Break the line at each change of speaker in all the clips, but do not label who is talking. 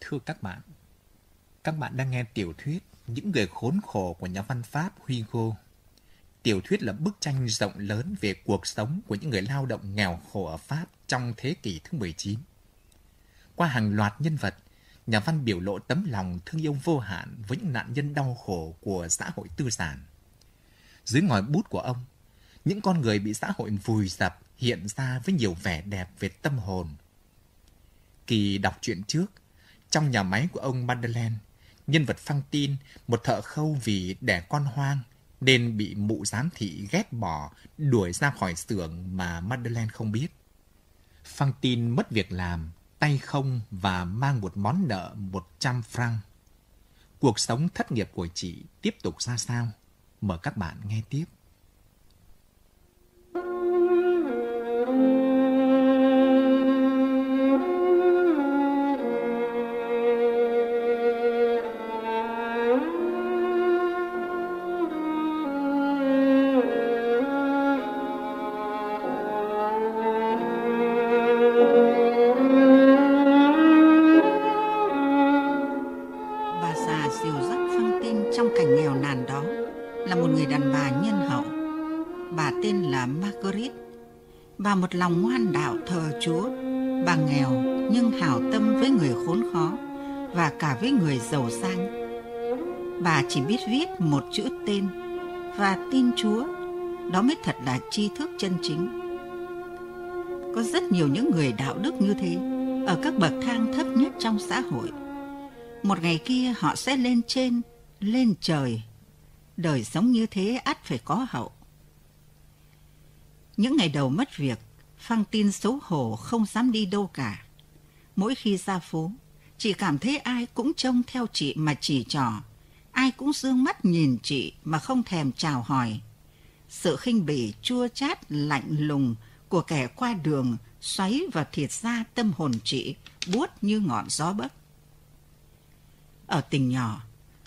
Thưa các bạn, các bạn đang nghe tiểu thuyết Những người khốn khổ của nhà văn Pháp Hugo. Tiểu thuyết là bức tranh rộng lớn về cuộc sống của những người lao động nghèo khổ ở Pháp trong thế kỷ thứ 19. Qua hàng loạt nhân vật, nhà văn biểu lộ tấm lòng thương yêu vô hạn với những nạn nhân đau khổ của xã hội tư sản. Dưới ngòi bút của ông, những con người bị xã hội vùi dập hiện ra với nhiều vẻ đẹp về tâm hồn. Kỳ đọc truyện trước, trong nhà máy của ông Madeleine, nhân vật Phăng Tin, một thợ khâu vì đẻ con hoang, nên bị mụ giám thị ghét bỏ, đuổi ra khỏi xưởng mà Madeleine không biết. Phăng Tin mất việc làm, tay không và mang một món nợ 100 franc. Cuộc sống thất nghiệp của chị tiếp tục ra sao? Mời các bạn nghe tiếp.
Bà dìu dắt Phăng Tin trong cảnh nghèo nàn đó, là một người đàn bà nhân hậu. Bà tên là Marguerite. Bà một lòng ngoan đạo thờ Chúa. Bà nghèo nhưng hảo tâm với người khốn khó và cả với người giàu sang. Bà chỉ biết viết một chữ tên và tin Chúa. Đó mới thật là tri thức chân chính. Có rất nhiều những người đạo đức như thế ở các bậc thang thấp nhất trong xã hội một ngày kia họ sẽ lên trên, lên trời. Đời sống như thế ắt phải có hậu. Những ngày đầu mất việc, Phăng tin xấu hổ không dám đi đâu cả. Mỗi khi ra phố, chị cảm thấy ai cũng trông theo chị mà chỉ trỏ. Ai cũng dương mắt nhìn chị mà không thèm chào hỏi. Sự khinh bỉ chua chát lạnh lùng của kẻ qua đường xoáy vào thiệt ra tâm hồn chị buốt như ngọn gió bấc. Ở tỉnh nhỏ,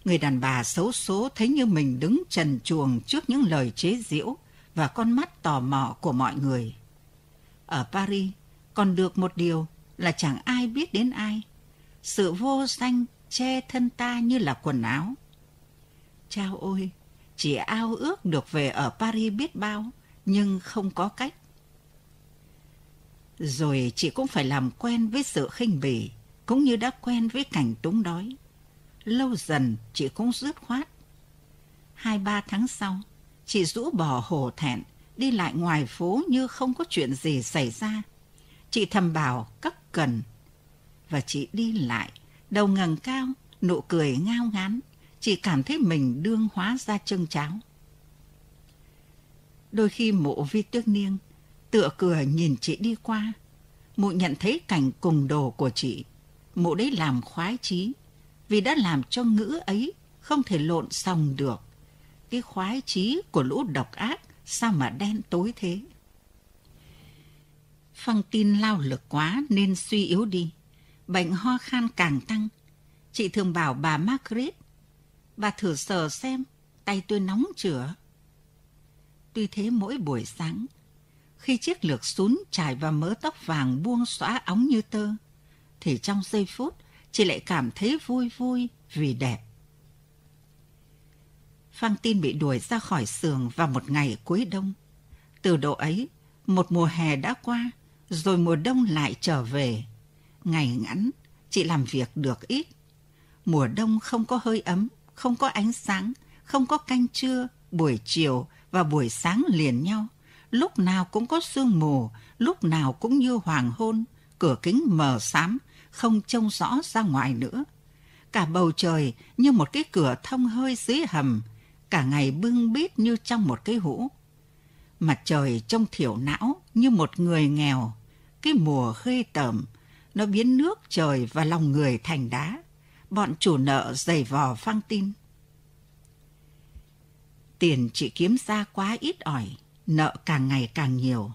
người đàn bà xấu số thấy như mình đứng trần chuồng trước những lời chế giễu và con mắt tò mò của mọi người. Ở Paris, còn được một điều là chẳng ai biết đến ai. Sự vô danh che thân ta như là quần áo. Chao ôi, chỉ ao ước được về ở Paris biết bao, nhưng không có cách. Rồi chị cũng phải làm quen với sự khinh bỉ, cũng như đã quen với cảnh túng đói lâu dần chị cũng dứt khoát. Hai ba tháng sau, chị rũ bỏ hổ thẹn, đi lại ngoài phố như không có chuyện gì xảy ra. Chị thầm bảo cất cần. Và chị đi lại, đầu ngẩng cao, nụ cười ngao ngán. Chị cảm thấy mình đương hóa ra chân cháo. Đôi khi mụ vi tước niêng, tựa cửa nhìn chị đi qua. Mụ nhận thấy cảnh cùng đồ của chị. Mụ đấy làm khoái chí vì đã làm cho ngữ ấy không thể lộn xong được. Cái khoái chí của lũ độc ác sao mà đen tối thế? Phong tin lao lực quá nên suy yếu đi. Bệnh ho khan càng tăng. Chị thường bảo bà Margaret, bà thử sờ xem, tay tôi nóng chửa. Tuy thế mỗi buổi sáng, khi chiếc lược sún trải vào mớ tóc vàng buông xóa óng như tơ, thì trong giây phút chị lại cảm thấy vui vui vì đẹp. Phang tin bị đuổi ra khỏi xưởng vào một ngày cuối đông. Từ độ ấy, một mùa hè đã qua, rồi mùa đông lại trở về. Ngày ngắn, chị làm việc được ít. Mùa đông không có hơi ấm, không có ánh sáng, không có canh trưa, buổi chiều và buổi sáng liền nhau. Lúc nào cũng có sương mù, lúc nào cũng như hoàng hôn, cửa kính mờ xám, không trông rõ ra ngoài nữa. Cả bầu trời như một cái cửa thông hơi dưới hầm, cả ngày bưng bít như trong một cái hũ. Mặt trời trông thiểu não như một người nghèo, cái mùa khê tởm, nó biến nước trời và lòng người thành đá. Bọn chủ nợ dày vò phăng tin. Tiền chị kiếm ra quá ít ỏi, nợ càng ngày càng nhiều.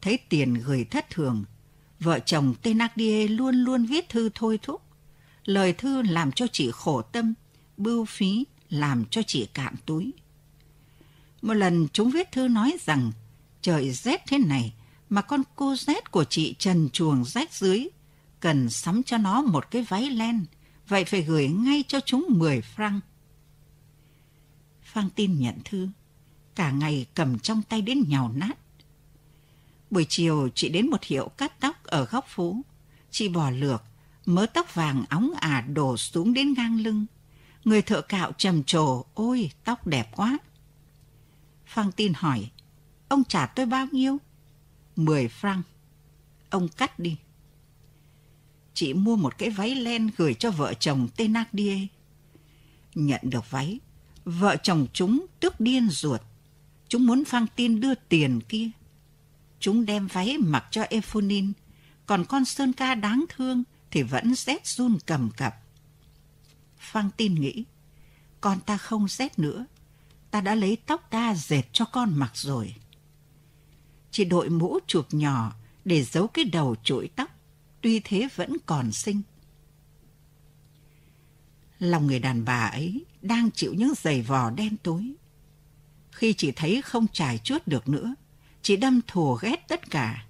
Thấy tiền gửi thất thường, vợ chồng Thénardier luôn luôn viết thư thôi thúc. Lời thư làm cho chị khổ tâm, bưu phí làm cho chị cạn túi. Một lần chúng viết thư nói rằng trời rét thế này mà con cô rét của chị trần chuồng rách dưới, cần sắm cho nó một cái váy len, vậy phải gửi ngay cho chúng 10 franc. Phang tin nhận thư, cả ngày cầm trong tay đến nhào nát. Buổi chiều chị đến một hiệu cắt tóc ở góc phố. Chị bỏ lược, mớ tóc vàng óng ả đổ xuống đến ngang lưng. Người thợ cạo trầm trồ, ôi tóc đẹp quá. Phang tin hỏi, ông trả tôi bao nhiêu? Mười franc. Ông cắt đi. Chị mua một cái váy len gửi cho vợ chồng Thénardier. Nhận được váy, vợ chồng chúng tức điên ruột. Chúng muốn Phang tin đưa tiền kia. Chúng đem váy mặc cho Ephonin, còn con Sơn Ca đáng thương thì vẫn rét run cầm cập. Phang tin nghĩ, con ta không rét nữa, ta đã lấy tóc ta dệt cho con mặc rồi. Chị đội mũ chuộc nhỏ để giấu cái đầu chuỗi tóc, tuy thế vẫn còn xinh. Lòng người đàn bà ấy đang chịu những giày vò đen tối. Khi chị thấy không trải chuốt được nữa, chị đâm thù ghét tất cả.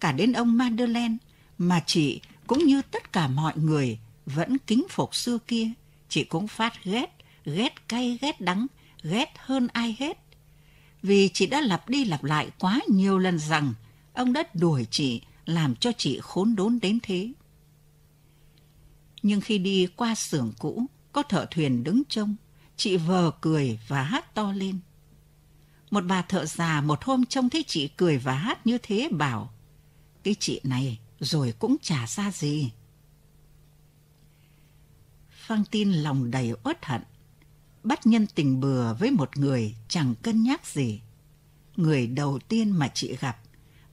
Cả đến ông Madeleine mà chị cũng như tất cả mọi người vẫn kính phục xưa kia. Chị cũng phát ghét, ghét cay, ghét đắng, ghét hơn ai hết. Vì chị đã lặp đi lặp lại quá nhiều lần rằng ông đã đuổi chị, làm cho chị khốn đốn đến thế. Nhưng khi đi qua xưởng cũ, có thợ thuyền đứng trông, chị vờ cười và hát to lên. Một bà thợ già một hôm trông thấy chị cười và hát như thế bảo, cái chị này rồi cũng chả ra gì. Phang tin lòng đầy uất hận, bắt nhân tình bừa với một người chẳng cân nhắc gì. Người đầu tiên mà chị gặp,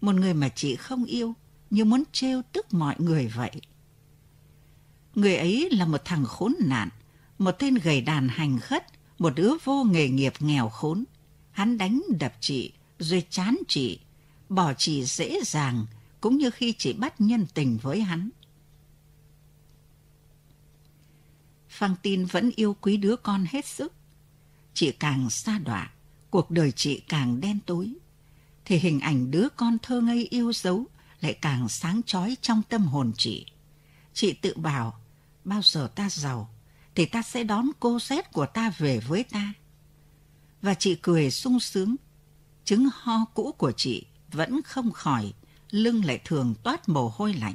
một người mà chị không yêu, như muốn trêu tức mọi người vậy. Người ấy là một thằng khốn nạn, một tên gầy đàn hành khất, một đứa vô nghề nghiệp nghèo khốn. Hắn đánh đập chị, rồi chán chị, bỏ chị dễ dàng, cũng như khi chị bắt nhân tình với hắn. Phang tin vẫn yêu quý đứa con hết sức. Chị càng xa đọa, cuộc đời chị càng đen tối. Thì hình ảnh đứa con thơ ngây yêu dấu lại càng sáng chói trong tâm hồn chị. Chị tự bảo, bao giờ ta giàu, thì ta sẽ đón cô xét của ta về với ta. Và chị cười sung sướng. Chứng ho cũ của chị vẫn không khỏi, lưng lại thường toát mồ hôi lạnh.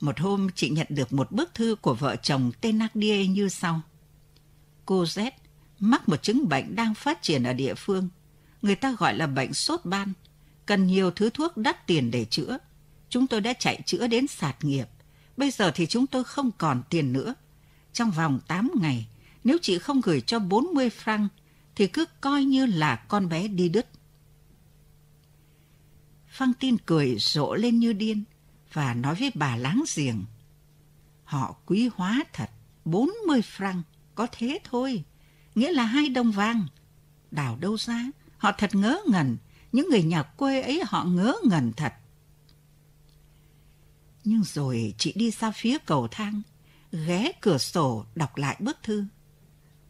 Một hôm chị nhận được một bức thư của vợ chồng Thénardier như sau. Cô Z mắc một chứng bệnh đang phát triển ở địa phương. Người ta gọi là bệnh sốt ban. Cần nhiều thứ thuốc đắt tiền để chữa. Chúng tôi đã chạy chữa đến sạt nghiệp. Bây giờ thì chúng tôi không còn tiền nữa. Trong vòng 8 ngày, nếu chị không gửi cho 40 franc, thì cứ coi như là con bé đi đứt. Phăng tin cười rộ lên như điên và nói với bà láng giềng. Họ quý hóa thật, 40 franc, có thế thôi, nghĩa là hai đồng vàng. Đào đâu ra, họ thật ngớ ngẩn, những người nhà quê ấy họ ngớ ngẩn thật. Nhưng rồi chị đi ra phía cầu thang, ghé cửa sổ đọc lại bức thư.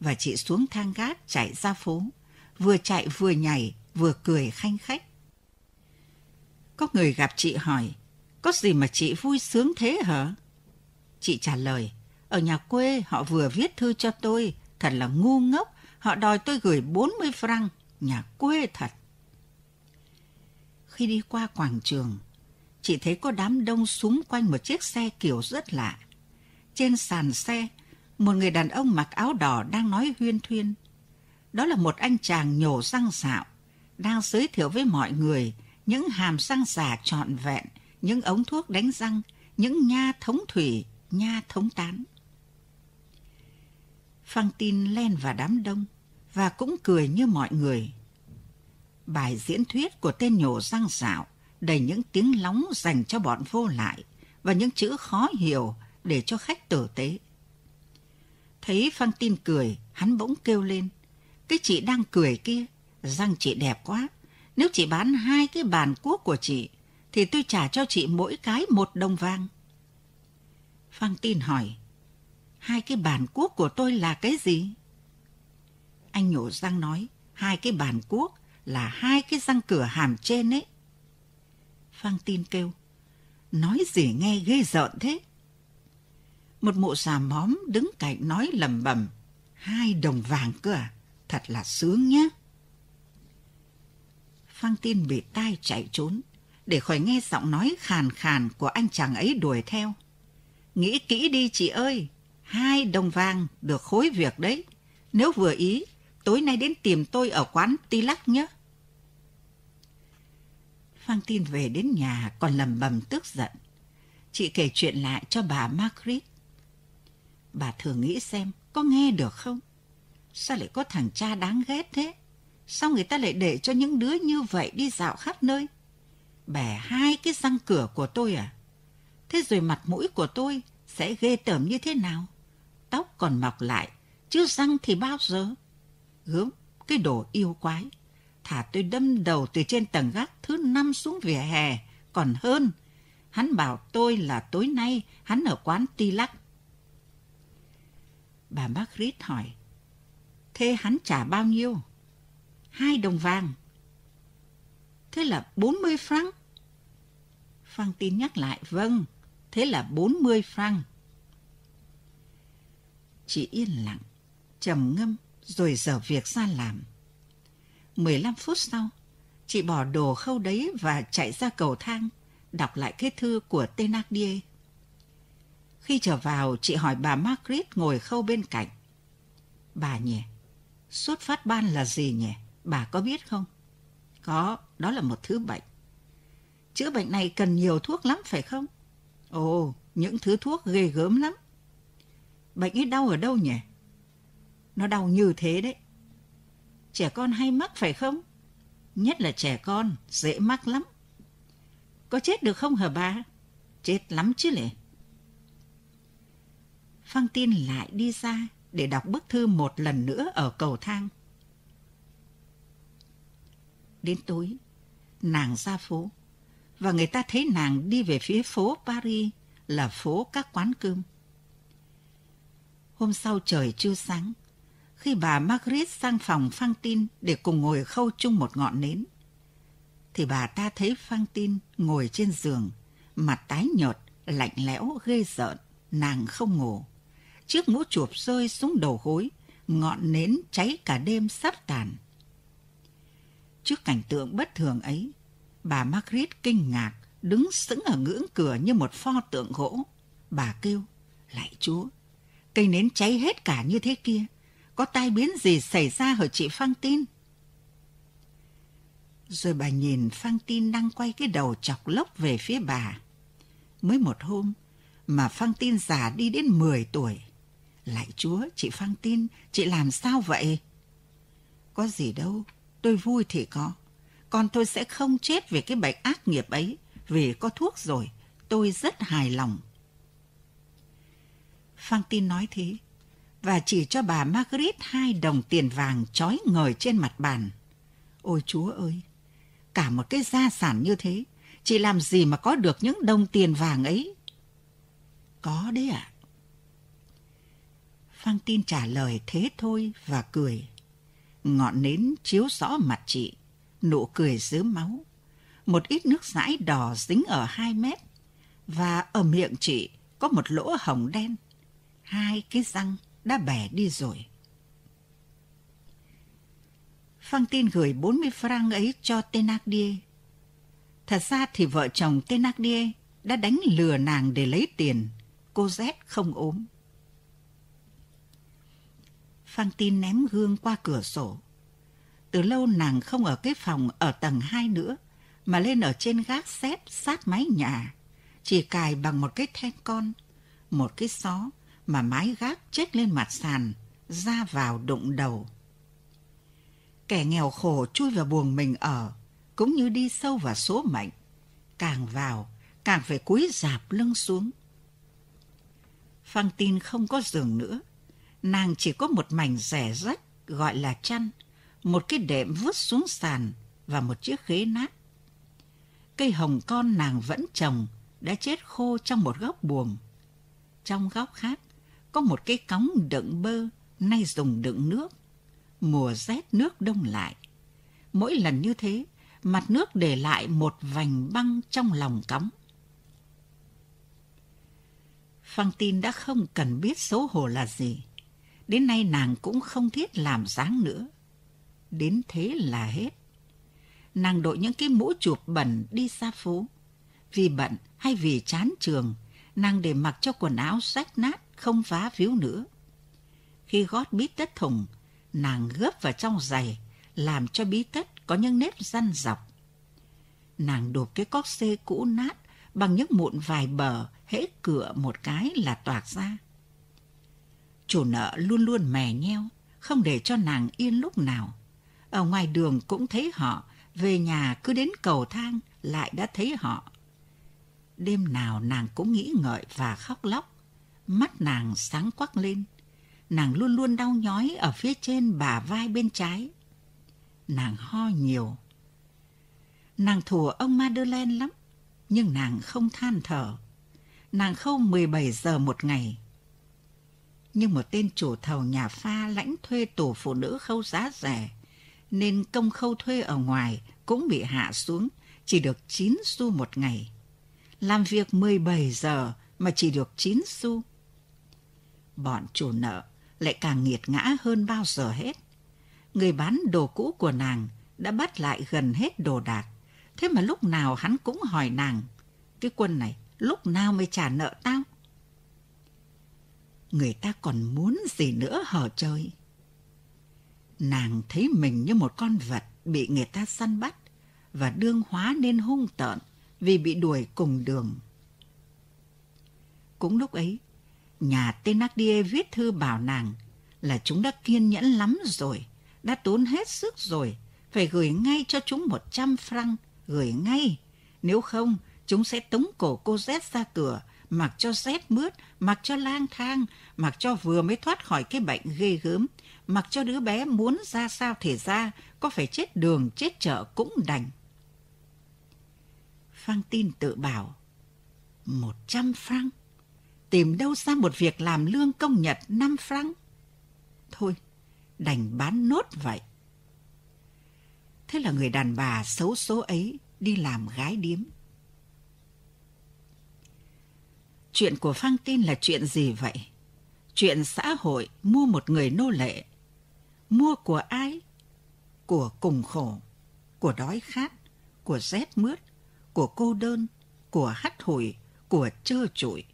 Và chị xuống thang gác chạy ra phố, vừa chạy vừa nhảy, vừa cười khanh khách. Có người gặp chị hỏi, có gì mà chị vui sướng thế hả? Chị trả lời, ở nhà quê họ vừa viết thư cho tôi, thật là ngu ngốc, họ đòi tôi gửi 40 franc, nhà quê thật. Khi đi qua quảng trường, chị thấy có đám đông súng quanh một chiếc xe kiểu rất lạ. Trên sàn xe, một người đàn ông mặc áo đỏ đang nói huyên thuyên. Đó là một anh chàng nhổ răng xạo, đang giới thiệu với mọi người những hàm răng giả trọn vẹn, những ống thuốc đánh răng, những nha thống thủy, nha thống tán. Phăng tin len vào đám đông và cũng cười như mọi người. Bài diễn thuyết của tên nhổ răng xạo đầy những tiếng lóng dành cho bọn vô lại và những chữ khó hiểu để cho khách tử tế. Thấy Phan Tin cười, hắn bỗng kêu lên. Cái chị đang cười kia, răng chị đẹp quá. Nếu chị bán hai cái bàn cuốc của chị, thì tôi trả cho chị mỗi cái một đồng vàng. Phan Tin hỏi, hai cái bàn cuốc của tôi là cái gì? Anh nhổ răng nói, hai cái bàn cuốc là hai cái răng cửa hàm trên ấy. Phan Tin kêu, Nói gì nghe ghê rợn thế? Một mụ già móm đứng cạnh nói lầm bầm. Hai đồng vàng cơ à? Thật là sướng nhá. Phang tin bị tai chạy trốn để khỏi nghe giọng nói khàn khàn của anh chàng ấy đuổi theo. Nghĩ kỹ đi chị ơi, hai đồng vàng được khối việc đấy. Nếu vừa ý, tối nay đến tìm tôi ở quán ti lắc nhé. Phan tin về đến nhà còn lầm bầm tức giận. Chị kể chuyện lại cho bà Margaret. Bà thường nghĩ xem có nghe được không? Sao lại có thằng cha đáng ghét thế? Sao người ta lại để cho những đứa như vậy đi dạo khắp nơi? Bẻ hai cái răng cửa của tôi à? Thế rồi mặt mũi của tôi sẽ ghê tởm như thế nào? Tóc còn mọc lại, chứ răng thì bao giờ? Gớm, cái đồ yêu quái. Thả tôi đâm đầu từ trên tầng gác thứ năm xuống vỉa hè, còn hơn. Hắn bảo tôi là tối nay hắn ở quán ti lắc. Bà Margaret hỏi, thế hắn trả bao nhiêu? Hai đồng vàng. Thế là 40 franc. Phan tin nhắc lại, vâng, thế là 40 franc. Chị yên lặng, trầm ngâm rồi dở việc ra làm. 15 phút sau, chị bỏ đồ khâu đấy và chạy ra cầu thang, đọc lại cái thư của Thénardier. Khi trở vào, chị hỏi bà Margaret ngồi khâu bên cạnh. Bà nhỉ, sốt phát ban là gì nhỉ? Bà có biết không? Có, đó là một thứ bệnh. Chữa bệnh này cần nhiều thuốc lắm phải không? Ồ, những thứ thuốc ghê gớm lắm. Bệnh ấy đau ở đâu nhỉ? Nó đau như thế đấy. Trẻ con hay mắc phải không? Nhất là trẻ con, dễ mắc lắm. Có chết được không hả bà? Chết lắm chứ lệ. Phăng tin lại đi ra để đọc bức thư một lần nữa ở cầu thang. Đến tối, nàng ra phố, và người ta thấy nàng đi về phía phố Paris là phố các quán cơm. Hôm sau trời chưa sáng, khi bà Margaret sang phòng Phang Tin để cùng ngồi khâu chung một ngọn nến, thì bà ta thấy Phang Tin ngồi trên giường, mặt tái nhợt, lạnh lẽo, ghê rợn, nàng không ngủ. Chiếc mũ chuột rơi xuống đầu gối, ngọn nến cháy cả đêm sắp tàn. Trước cảnh tượng bất thường ấy, bà Margaret kinh ngạc, đứng sững ở ngưỡng cửa như một pho tượng gỗ. Bà kêu, lại chúa, cây nến cháy hết cả như thế kia, có tai biến gì xảy ra hở chị Phang Tin? Rồi bà nhìn Phang Tin đang quay cái đầu chọc lốc về phía bà. Mới một hôm mà Phang Tin già đi đến 10 tuổi. Lại chúa, chị Phang Tin, chị làm sao vậy? Có gì đâu, tôi vui thì có. Còn tôi sẽ không chết vì cái bệnh ác nghiệp ấy, vì có thuốc rồi. Tôi rất hài lòng. Phang Tin nói thế, và chỉ cho bà Margaret hai đồng tiền vàng trói ngời trên mặt bàn. Ôi chúa ơi, cả một cái gia sản như thế, chị làm gì mà có được những đồng tiền vàng ấy? Có đấy ạ. À? Phang tin trả lời thế thôi và cười. Ngọn nến chiếu rõ mặt chị, nụ cười dứa máu. Một ít nước dãi đỏ dính ở hai mét, và ở miệng chị có một lỗ hồng đen. Hai cái răng đã bẻ đi rồi. Phang tin gửi 40 franc ấy cho Thénardier. Thật ra thì vợ chồng Thénardier đã đánh lừa nàng để lấy tiền. Cô Z không ốm. Phang tin ném gương qua cửa sổ. Từ lâu nàng không ở cái phòng ở tầng 2 nữa, mà lên ở trên gác xếp sát mái nhà, chỉ cài bằng một cái then con, một cái xó mà mái gác chết lên mặt sàn, ra vào đụng đầu. Kẻ nghèo khổ chui vào buồng mình ở, cũng như đi sâu vào số mệnh. Càng vào, càng phải cúi dạp lưng xuống. Phăng tin không có giường nữa. Nàng chỉ có một mảnh rẻ rách gọi là chăn, một cái đệm vứt xuống sàn và một chiếc ghế nát. Cây hồng con nàng vẫn trồng đã chết khô trong một góc buồng. Trong góc khác, có một cái cống đựng bơ, nay dùng đựng nước. Mùa rét nước đông lại. Mỗi lần như thế, mặt nước để lại một vành băng trong lòng cống. Phăng tin đã không cần biết xấu hổ là gì. Đến nay nàng cũng không thiết làm dáng nữa. Đến thế là hết. Nàng đội những cái mũ chụp bẩn đi xa phố. Vì bận hay vì chán trường, nàng để mặc cho quần áo rách nát, không vá víu nữa. Khi gót bít tất thùng, nàng gấp vào trong giày, làm cho bí tất có những nếp răn dọc. Nàng đục cái cóc xê cũ nát bằng những mụn vài bờ, hễ cửa một cái là toạc ra. Chủ nợ luôn luôn mè nheo, không để cho nàng yên lúc nào. Ở ngoài đường cũng thấy họ, về nhà cứ đến cầu thang lại đã thấy họ. Đêm nào nàng cũng nghĩ ngợi và khóc lóc, mắt nàng sáng quắc lên. Nàng luôn luôn đau nhói ở phía trên bả vai bên trái. Nàng ho nhiều. Nàng thù ông Madeleine lắm, nhưng nàng không than thở. Nàng khâu 17 giờ một ngày. Nhưng một tên chủ thầu nhà pha lãnh thuê tổ phụ nữ khâu giá rẻ, nên công khâu thuê ở ngoài cũng bị hạ xuống, chỉ được 9 xu một ngày. Làm việc 17 giờ mà chỉ được 9 xu. Bọn chủ nợ lại càng nghiệt ngã hơn bao giờ hết. Người bán đồ cũ của nàng đã bắt lại gần hết đồ đạc. Thế mà lúc nào hắn cũng hỏi nàng, cái quân này lúc nào mới trả nợ tao? Người ta còn muốn gì nữa hở chơi? Nàng thấy mình như một con vật bị người ta săn bắt và đương hóa nên hung tợn vì bị đuổi cùng đường. Cũng lúc ấy, nhà tên Thénardier viết thư bảo nàng là chúng đã kiên nhẫn lắm rồi, đã tốn hết sức rồi, phải gửi ngay cho chúng một trăm franc, gửi ngay. Nếu không, chúng sẽ tống cổ cô Z ra cửa, mặc cho rét mướt, mặc cho lang thang, mặc cho vừa mới thoát khỏi cái bệnh ghê gớm, mặc cho đứa bé muốn ra sao thể ra, có phải chết đường, chết chợ cũng đành. Phang tin tự bảo, một trăm franc, tìm đâu ra một việc làm lương công nhật năm franc. Thôi, đành bán nốt vậy. Thế là người đàn bà xấu số ấy đi làm gái điếm. Chuyện của Phang Tin là chuyện gì vậy? Chuyện xã hội mua một người nô lệ. Mua của ai? Của cùng khổ, của đói khát, của rét mướt, của cô đơn, của hắt hủi, của trơ trụi.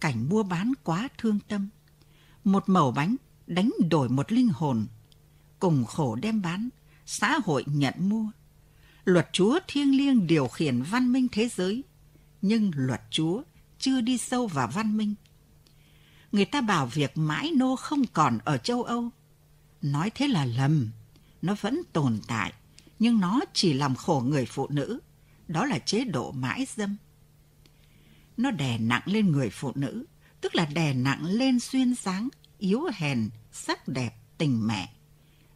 Cảnh mua bán quá thương tâm. Một mẩu bánh đánh đổi một linh hồn. Cùng khổ đem bán, xã hội nhận mua. Luật Chúa thiêng liêng điều khiển văn minh thế giới, nhưng luật Chúa chưa đi sâu vào văn minh. Người ta bảo việc mãi nô không còn ở châu Âu. Nói thế là lầm, nó vẫn tồn tại, nhưng nó chỉ làm khổ người phụ nữ. Đó là chế độ mãi dâm. Nó đè nặng lên người phụ nữ, tức là đè nặng lên xuyên sáng, yếu hèn, sắc đẹp, tình mẹ.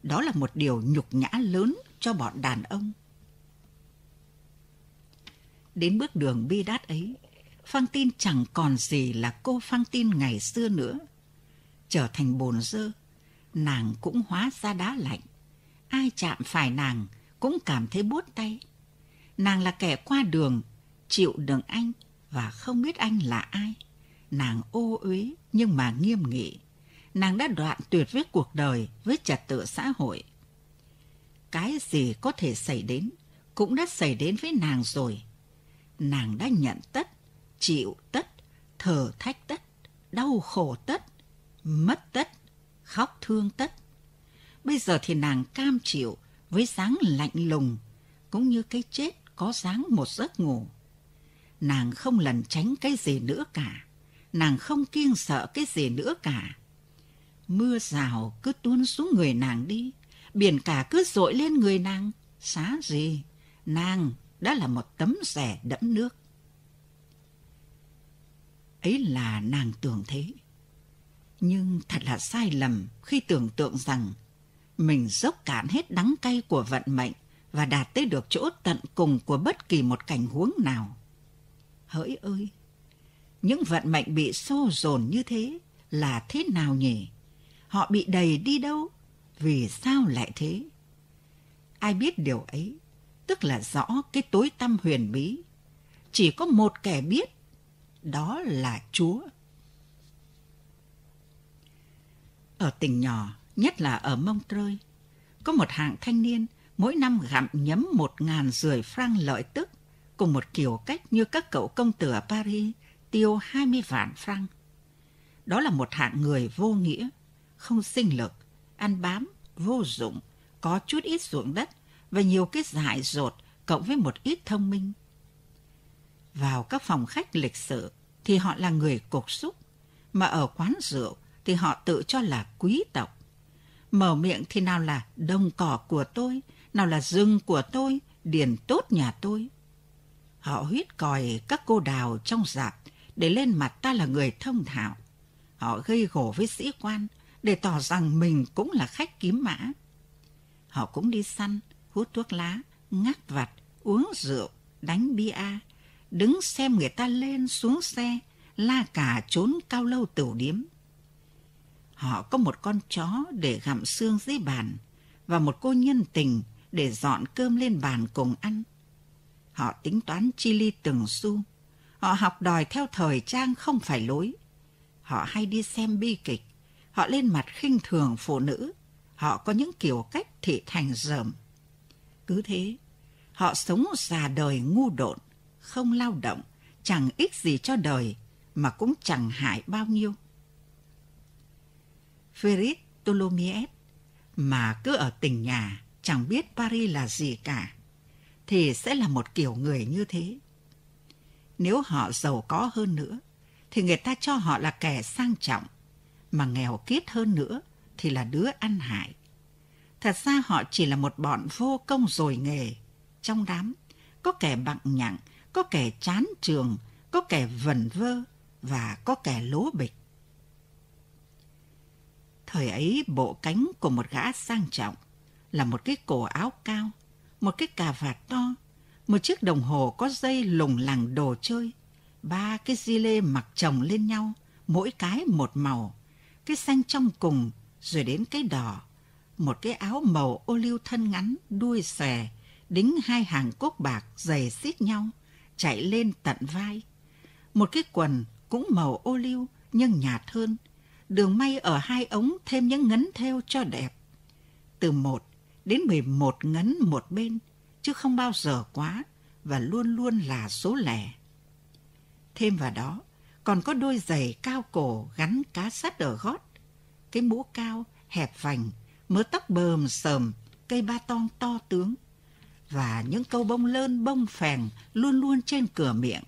Đó là một điều nhục nhã lớn cho bọn đàn ông. Đến bước đường bi đát ấy, Phăng Tin chẳng còn gì là cô Phăng Tin ngày xưa nữa. Trở thành bồn dơ, nàng cũng hóa ra đá lạnh. Ai chạm phải nàng cũng cảm thấy buốt tay. Nàng là kẻ qua đường, chịu đựng anh và không biết anh là ai. Nàng ô uế nhưng mà nghiêm nghị. Nàng đã đoạn tuyệt với cuộc đời, với trật tự xã hội. Cái gì có thể xảy đến cũng đã xảy đến với nàng rồi. Nàng đã nhận tất chịu tất, thở thách tất, đau khổ tất, mất tất, khóc thương tất. Bây giờ thì nàng cam chịu với dáng lạnh lùng, cũng như cái chết có dáng một giấc ngủ. Nàng không lần tránh cái gì nữa cả, nàng không kiêng sợ cái gì nữa cả. Mưa rào cứ tuôn xuống người nàng đi, biển cả cứ dội lên người nàng, xá gì, nàng đã là một tấm rẻ đẫm nước. Ấy là nàng tưởng thế. Nhưng thật là sai lầm khi tưởng tượng rằng mình dốc cạn hết đắng cay của vận mệnh và đạt tới được chỗ tận cùng của bất kỳ một cảnh huống nào. Hỡi ơi! Những vận mệnh bị xô dồn như thế là thế nào nhỉ? Họ bị đầy đi đâu? Vì sao lại thế? Ai biết điều ấy, tức là rõ cái tối tâm huyền bí. Chỉ có một kẻ biết đó là Chúa. Ở tỉnh nhỏ, nhất là ở Mông Trơi, có một hạng thanh niên mỗi năm gặm nhấm một ngàn rưỡi franc lợi tức cùng một kiểu cách như các cậu công tử ở Paris tiêu 20 vạn franc. Đó là một hạng người vô nghĩa, không sinh lực, ăn bám, vô dụng, có chút ít ruộng đất và nhiều cái dại dột cộng với một ít thông minh – vào các phòng khách lịch sự thì họ là người cục xúc, mà ở quán rượu thì họ tự cho là quý tộc. Mở miệng thì nào là đông cỏ của tôi, nào là rừng của tôi, điền tốt nhà tôi. Họ huyết còi các cô đào trong dạp để lên mặt ta là người thông thạo. Họ gây gổ với sĩ quan để tỏ rằng mình cũng là khách kiếm mã. Họ cũng đi săn, hút thuốc lá, ngắt vặt, uống rượu, đánh bia, đứng xem người ta lên xuống xe, la cả trốn cao lâu tửu điếm. Họ có một con chó để gặm xương dưới bàn và một cô nhân tình để dọn cơm lên bàn cùng ăn. Họ tính toán chi ly từng xu. Họ học đòi theo thời trang không phải lối. Họ hay đi xem bi kịch. Họ lên mặt khinh thường phụ nữ. Họ có những kiểu cách thị thành dởm. Cứ thế, họ sống già đời ngu độn, không lao động, chẳng ích gì cho đời, mà cũng chẳng hại bao nhiêu. Ferit Tholomyès mà cứ ở tỉnh nhà chẳng biết Paris là gì cả, thì sẽ là một kiểu người như thế. Nếu họ giàu có hơn nữa, thì người ta cho họ là kẻ sang trọng, mà nghèo kiết hơn nữa thì là đứa ăn hại. Thật ra họ chỉ là một bọn vô công rồi nghề. Trong đám, có kẻ bặng nhặng, có kẻ chán trường, có kẻ vần vơ và có kẻ lố bịch. Thời ấy bộ cánh của một gã sang trọng là một cái cổ áo cao, một cái cà vạt to, một chiếc đồng hồ có dây lùng lẳng đồ chơi, ba cái di lê mặc chồng lên nhau, mỗi cái một màu, cái xanh trong cùng rồi đến cái đỏ, một cái áo màu ô liu thân ngắn, đuôi xòe, đính hai hàng cúc bạc dày xít nhau, chạy lên tận vai. Một cái quần cũng màu ô liu nhưng nhạt hơn, đường may ở hai ống thêm những ngấn theo cho đẹp. Từ một đến mười một ngấn một bên, chứ không bao giờ quá và luôn luôn là số lẻ. Thêm vào đó, còn có đôi giày cao cổ gắn cá sắt ở gót, cái mũ cao, hẹp vành, mớ tóc bờm sờm, cây ba tong to tướng và những câu bông lơn bông phèn luôn luôn trên cửa miệng.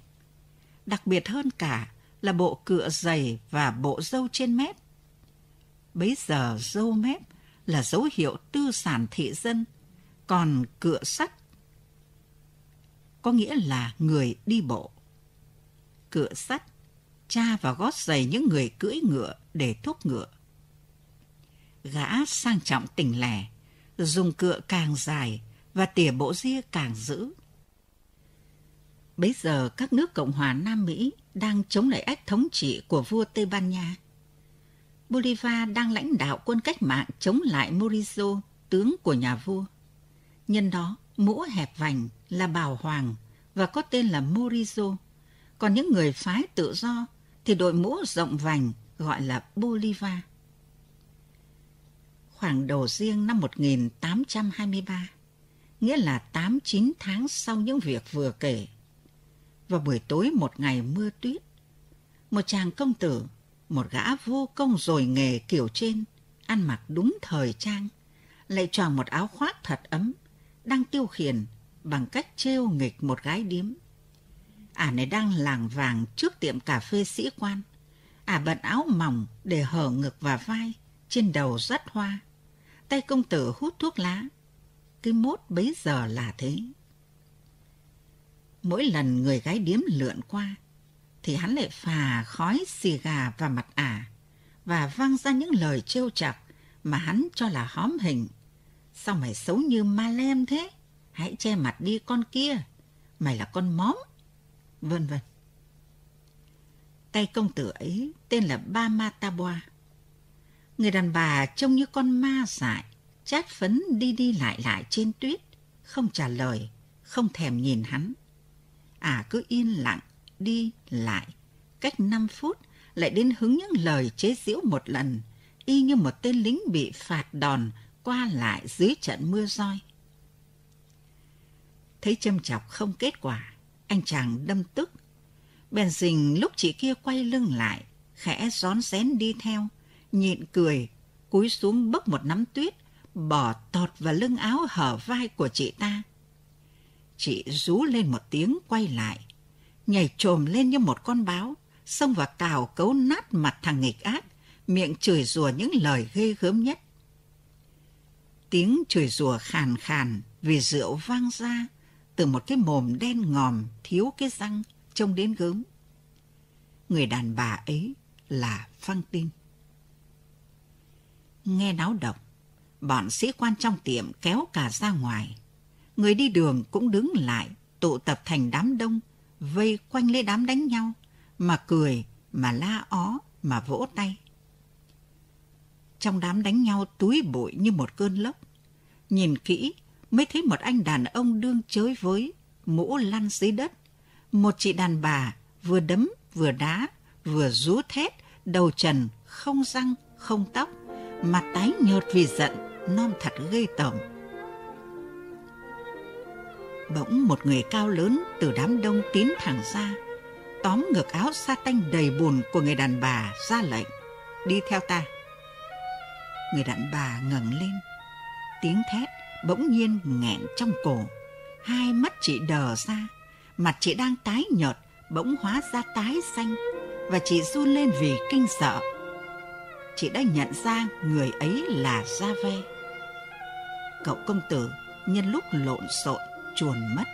Đặc biệt hơn cả là bộ cựa dày và bộ dâu trên mép. Bấy giờ dâu mép là dấu hiệu tư sản thị dân, còn cựa sắt có nghĩa là người đi bộ. Cựa sắt cha và gót giày những người cưỡi ngựa để thúc ngựa. Gã sang trọng tỉnh lẻ, dùng cựa càng dài và tỉa bộ ria càng dữ. Bây giờ các nước Cộng hòa Nam Mỹ đang chống lại ách thống trị của vua Tây Ban Nha. Bolivar đang lãnh đạo quân cách mạng chống lại Morizo, tướng của nhà vua. Nhân đó, mũ hẹp vành là bảo hoàng và có tên là Morizo. Còn những người phái tự do thì đội mũ rộng vành gọi là Bolivar. Khoảng đầu riêng năm 1823, nghĩa là 8-9 tháng sau những việc vừa kể. Vào buổi tối một ngày mưa tuyết, một chàng công tử, một gã vô công rồi nghề kiểu trên, ăn mặc đúng thời trang, lại choàng một áo khoác thật ấm, đang tiêu khiển bằng cách trêu nghịch một gái điếm. Ả này đang làng vàng trước tiệm cà phê sĩ quan. Ả bận áo mỏng để hở ngực và vai, trên đầu rất hoa. Tay công tử hút thuốc lá. Cái mốt bấy giờ là thế. Mỗi lần người gái điếm lượn qua, thì hắn lại phà khói xì gà vào mặt ả và vang ra những lời trêu chọc mà hắn cho là hóm hình. Sao mày xấu như ma lem thế? Hãy che mặt đi con kia. Mày là con móm. Vân vân. Tay công tử ấy tên là Ba Ma Taboa. Người đàn bà trông như con ma dại, chát phấn đi đi lại lại trên tuyết, không trả lời, không thèm nhìn hắn. À cứ yên lặng, đi lại, cách năm phút lại đến hứng những lời chế giễu một lần, y như một tên lính bị phạt đòn qua lại dưới trận mưa roi. Thấy châm chọc không kết quả, anh chàng đâm tức. Bèn dình lúc chị kia quay lưng lại, khẽ rón rén đi theo, nhịn cười, cúi xuống bốc một nắm tuyết, bỏ tọt vào lưng áo hở vai của chị ta. Chị rú lên một tiếng quay lại, nhảy trồm lên như một con báo, xông vào cào cấu nát mặt thằng nghịch ác, miệng chửi rủa những lời ghê gớm nhất. Tiếng chửi rủa khàn khàn vì rượu vang ra từ một cái mồm đen ngòm thiếu cái răng trông đến gớm. Người đàn bà ấy là Phăng Tin. Nghe náo động, bọn sĩ quan trong tiệm kéo cả ra ngoài. Người đi đường cũng đứng lại, tụ tập thành đám đông, vây quanh lấy đám đánh nhau, mà cười, mà la ó, mà vỗ tay. Trong đám đánh nhau túi bụi như một cơn lốc. Nhìn kỹ mới thấy một anh đàn ông đương chới với, mũ lăn dưới đất. Một chị đàn bà vừa đấm, vừa đá, vừa rú thét, đầu trần, không răng, không tóc, mặt tái nhợt vì giận, non thật ghê tởm. Bỗng một người cao lớn từ đám đông tiến thẳng ra, tóm ngược áo sa tanh đầy bùn của người đàn bà ra lệnh, đi theo ta. Người đàn bà ngẩng lên, tiếng thét bỗng nhiên nghẹn trong cổ, hai mắt chị đờ ra, mặt chị đang tái nhợt bỗng hóa ra tái xanh và chị run lên vì kinh sợ. Chị đã nhận ra người ấy là Gia Ve. Cậu công tử nhân lúc lộn xộn chuồn mất.